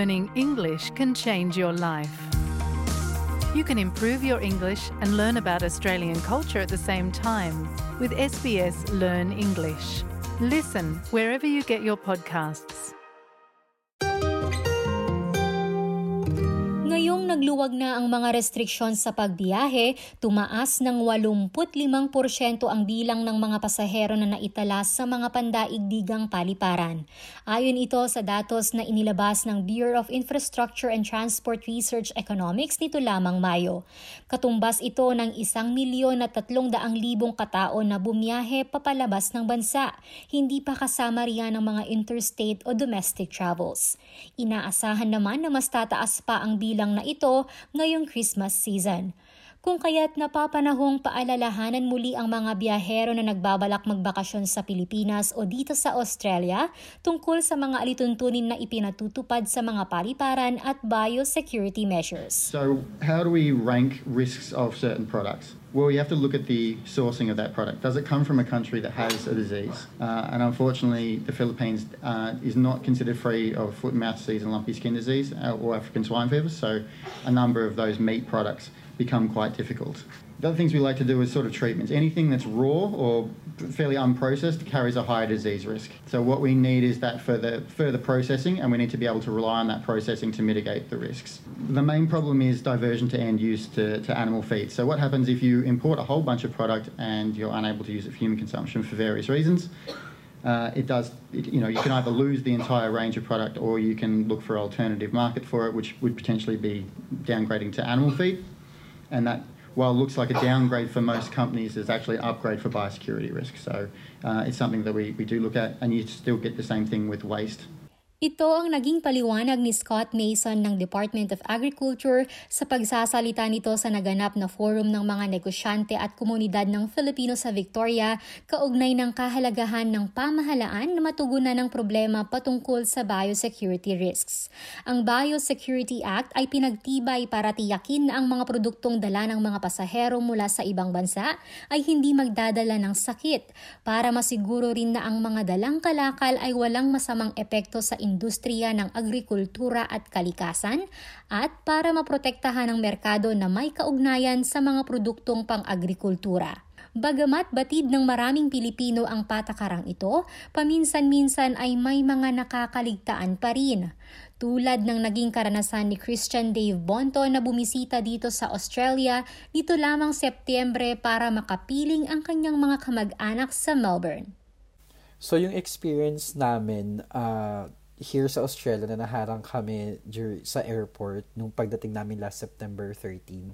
learning English can change your life. You can improve your English and learn about Australian culture at the same time with SBS Learn English. Listen wherever you get your podcasts. Nagluwag na ang mga restriksyon sa pagbiyahe, tumaas ng 85% ang bilang ng mga pasahero na naitala sa mga pandaigdigang paliparan. Ayon ito sa datos na inilabas ng Bureau of Infrastructure and Transport Research Economics nito lamang Mayo. Katumbas ito ng isang milyon at tatlong daang libong katao na bumiyahe papalabas ng bansa, hindi pa kasama riyan ang mga interstate o domestic travels. Inaasahan naman na mas tataas pa ang bilang na ito ngayong Christmas season. Kung kaya't napapanahong paalalahanan muli ang mga biyahero na nagbabalak magbakasyon sa Pilipinas o dito sa Australia tungkol sa mga alituntunin na ipinatutupad sa mga paliparan at biosecurity measures. So, how do we rank risks of certain products? Well, you have to look at the sourcing of that product. Does it come from a country that has a disease? Uh, and unfortunately, the Philippines uh, is not considered free of foot and mouth disease and lumpy skin disease uh, or African swine fever. So, a number of those meat products become quite difficult. The other things we like to do is sort of treatments. Anything that's raw or fairly unprocessed carries a higher disease risk. So what we need is that further further processing, and we need to be able to rely on that processing to mitigate the risks. The main problem is diversion to end use to, to animal feed. So what happens if you import a whole bunch of product and you're unable to use it for human consumption for various reasons? Uh, it does, it, you know, you can either lose the entire range of product or you can look for alternative market for it, which would potentially be downgrading to animal feed and that while it looks like a downgrade for most companies, is actually an upgrade for biosecurity risk. So uh, it's something that we, we do look at, and you still get the same thing with waste. Ito ang naging paliwanag ni Scott Mason ng Department of Agriculture sa pagsasalita nito sa naganap na forum ng mga negosyante at komunidad ng Filipino sa Victoria kaugnay ng kahalagahan ng pamahalaan na matugunan ng problema patungkol sa biosecurity risks. Ang Biosecurity Act ay pinagtibay para tiyakin na ang mga produktong dala ng mga pasahero mula sa ibang bansa ay hindi magdadala ng sakit para masiguro rin na ang mga dalang kalakal ay walang masamang epekto sa industriya ng agrikultura at kalikasan at para maprotektahan ang merkado na may kaugnayan sa mga produktong pang-agrikultura. Bagamat batid ng maraming Pilipino ang patakarang ito, paminsan-minsan ay may mga nakakaligtaan pa rin. Tulad ng naging karanasan ni Christian Dave Bonto na bumisita dito sa Australia dito lamang Setyembre para makapiling ang kanyang mga kamag-anak sa Melbourne. So yung experience namin, uh, here sa Australia na naharang kami dur- sa airport nung pagdating namin last September 13.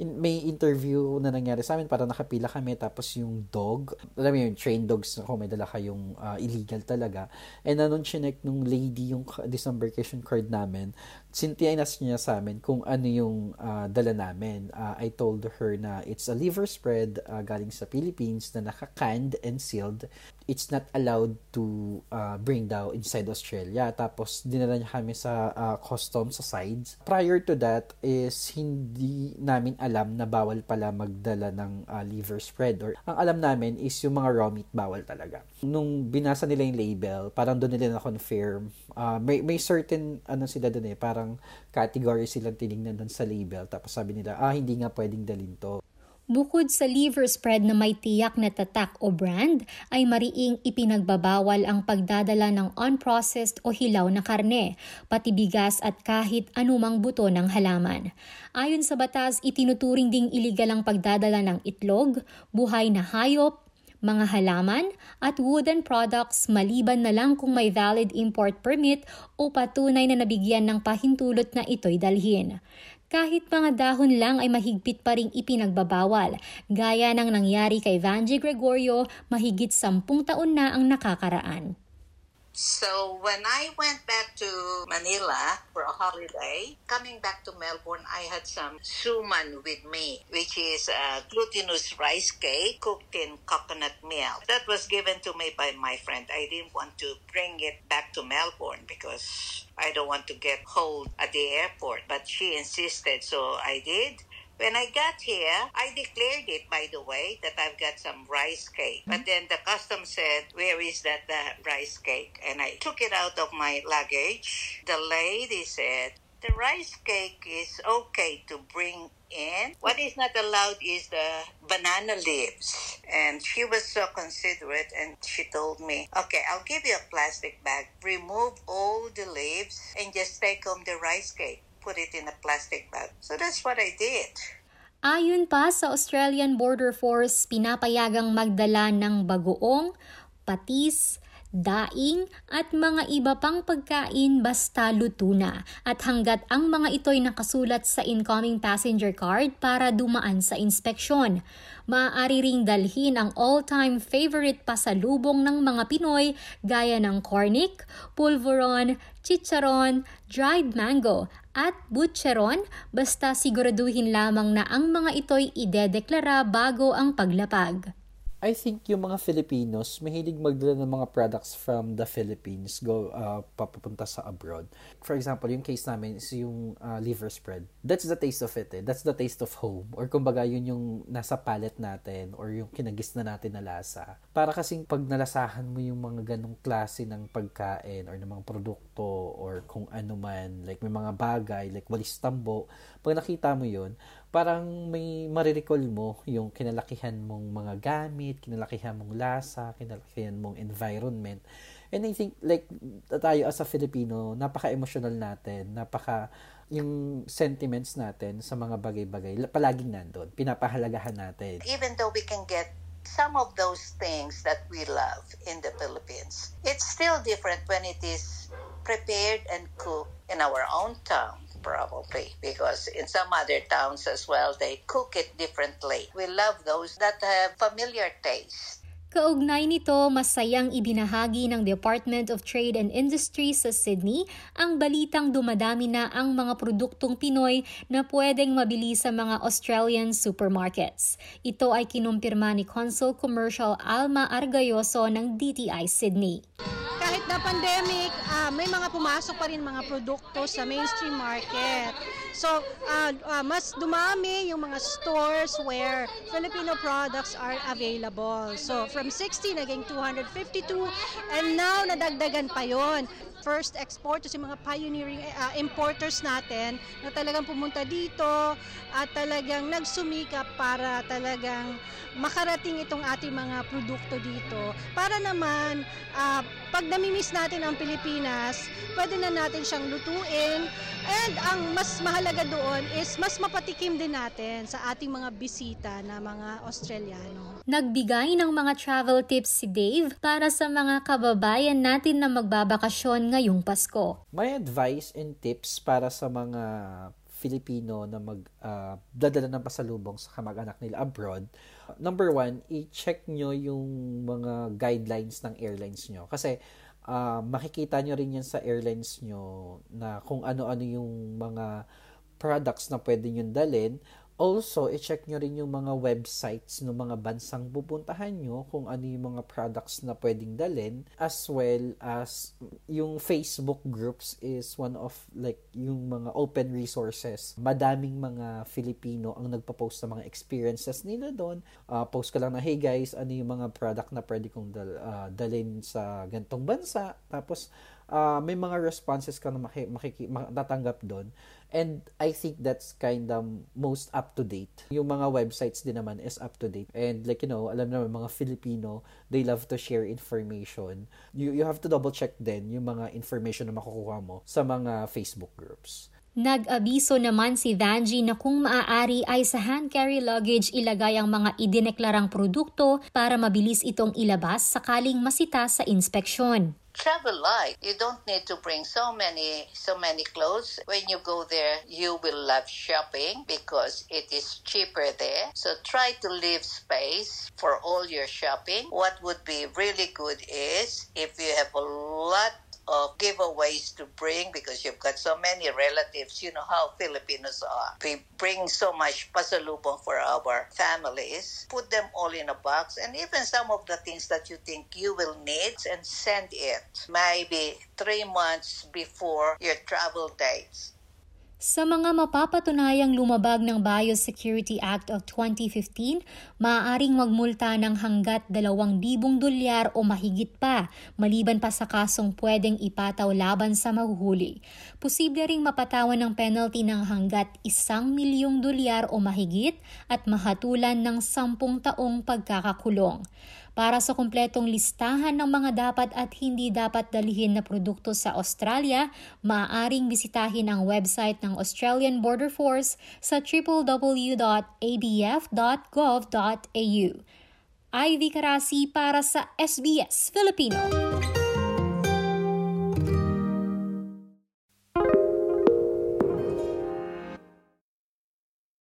In, may interview na nangyari sa amin para nakapila kami tapos yung dog, alam mo yung train dogs kung may dala kayong uh, illegal talaga. And na nung chinek nung lady yung disembarkation card namin, sintiyanas niya sa amin kung ano yung uh, dala namin. Uh, I told her na it's a liver spread uh, galing sa Philippines na naka-canned and sealed it's not allowed to uh, bring down inside Australia. Tapos, dinala niya kami sa uh, custom sa sides. Prior to that is hindi namin alam na bawal pala magdala ng uh, liver spread. Or, ang alam namin is yung mga raw meat bawal talaga. Nung binasa nila yung label, parang doon nila na-confirm. Uh, may, may certain, ano sila doon eh, parang category silang tinignan doon sa label. Tapos sabi nila, ah, hindi nga pwedeng dalin to. Bukod sa liver spread na may tiyak na tatak o brand, ay mariing ipinagbabawal ang pagdadala ng unprocessed o hilaw na karne, pati bigas at kahit anumang buto ng halaman. Ayon sa batas, itinuturing ding iligal ang pagdadala ng itlog, buhay na hayop, mga halaman at wooden products maliban na lang kung may valid import permit o patunay na nabigyan ng pahintulot na ito'y dalhin kahit mga dahon lang ay mahigpit pa ring ipinagbabawal, gaya ng nangyari kay Vanji Gregorio mahigit sampung taon na ang nakakaraan. So when I went back to Manila for a holiday, coming back to Melbourne, I had some suman with me, which is a glutinous rice cake cooked in coconut milk. That was given to me by my friend. I didn't want to bring it back to Melbourne because I don't want to get cold at the airport, but she insisted, so I did. When I got here, I declared it, by the way, that I've got some rice cake. But then the customs said, Where is that uh, rice cake? And I took it out of my luggage. The lady said, The rice cake is okay to bring in. What is not allowed is the banana leaves. And she was so considerate and she told me, Okay, I'll give you a plastic bag. Remove all the leaves and just take home the rice cake. Put it in a plastic bag. So that's what I did. Ayon pa sa Australian Border Force, pinapayagang magdala ng bagoong, patis, daing at mga iba pang pagkain basta luto na at hanggat ang mga ito'y nakasulat sa incoming passenger card para dumaan sa inspeksyon. Maaari ring dalhin ang all-time favorite pasalubong ng mga Pinoy gaya ng cornic, pulveron, chicharon, dried mango at butcheron basta siguraduhin lamang na ang mga ito'y idedeklara bago ang paglapag. I think yung mga Filipinos, mahilig magdala ng mga products from the Philippines go uh, papupunta sa abroad. For example, yung case namin is yung uh, liver spread. That's the taste of it eh. That's the taste of home. Or kumbaga yun yung nasa palate natin or yung kinagis na natin na lasa. Para kasing pag nalasahan mo yung mga ganong klase ng pagkain or ng mga produkto or kung ano man, like may mga bagay, like walis tambo, pag nakita mo yun, parang may marirecall mo yung kinalakihan mong mga gamit, kinalakihan mong lasa, kinalakihan mong environment. And I think like tayo as a Filipino, napaka-emotional natin, napaka yung sentiments natin sa mga bagay-bagay palaging nandun. Pinapahalagahan natin. Even though we can get some of those things that we love in the Philippines, it's still different when it is prepared and cooked in our own town probably because in some other towns as well they cook it differently. We love those that have familiar taste. Kaugnay nito, masayang ibinahagi ng Department of Trade and Industry sa Sydney ang balitang dumadami na ang mga produktong Pinoy na pwedeng mabili sa mga Australian supermarkets. Ito ay kinumpirma ni Consul Commercial Alma Argayoso ng DTI Sydney kahit na pandemic, uh, may mga pumasok pa rin mga produkto sa mainstream market. So, uh, uh, mas dumami yung mga stores where Filipino products are available. So, from 60 naging 252 and now nadagdagan pa yon first exporters, yung mga pioneering uh, importers natin na talagang pumunta dito at talagang nagsumikap para talagang makarating itong ating mga produkto dito. Para naman, uh, pag namimiss natin ang Pilipinas, pwede na natin siyang lutuin and ang mas mahalaga doon is mas mapatikim din natin sa ating mga bisita na mga Australiano. Nagbigay ng mga travel tips si Dave para sa mga kababayan natin na magbabakasyon ngayong Pasko. My advice and tips para sa mga Filipino na mag uh, dadala ng pasalubong sa kamag-anak nila abroad, number one, i-check nyo yung mga guidelines ng airlines nyo. Kasi uh, makikita nyo rin yan sa airlines nyo na kung ano-ano yung mga products na pwede nyo dalhin Also, i-check nyo rin yung mga websites ng mga bansang pupuntahan nyo kung ano yung mga products na pwedeng dalhin as well as yung Facebook groups is one of like yung mga open resources. Madaming mga Filipino ang nagpa-post ng mga experiences nila doon. Uh, post ka lang na, hey guys, ano yung mga product na pwede kong dal, uh, dalhin sa gantong bansa. Tapos, uh, may mga responses ka na maki, makiki, matatanggap doon. And I think that's kind of most up to date. Yung mga websites din naman is up to date. And like, you know, alam naman mga Filipino, they love to share information. You, you have to double check din yung mga information na makukuha mo sa mga Facebook groups. Nag-abiso naman si Vanji na kung maaari ay sa hand carry luggage ilagay ang mga idineklarang produkto para mabilis itong ilabas sakaling masita sa inspeksyon. travel light. You don't need to bring so many so many clothes. When you go there, you will love shopping because it is cheaper there. So try to leave space for all your shopping. What would be really good is if you have a lot of giveaways to bring because you've got so many relatives. You know how Filipinos are. We bring so much pasalubong for our families. Put them all in a box and even some of the things that you think you will need and send it maybe three months before your travel dates. Sa mga mapapatunayang lumabag ng Biosecurity Act of 2015, maaaring magmulta ng hanggat 2,000 dolyar o mahigit pa, maliban pa sa kasong pwedeng ipataw laban sa mahuhuli. Posible ring mapatawan ng penalty ng hanggat 1 milyong dolyar o mahigit at mahatulan ng 10 taong pagkakakulong. Para sa kumpletong listahan ng mga dapat at hindi dapat dalhin na produkto sa Australia, maaaring bisitahin ang website ng Australian Border Force sa www.abf.gov.au. Ivy Karasi para sa SBS Filipino.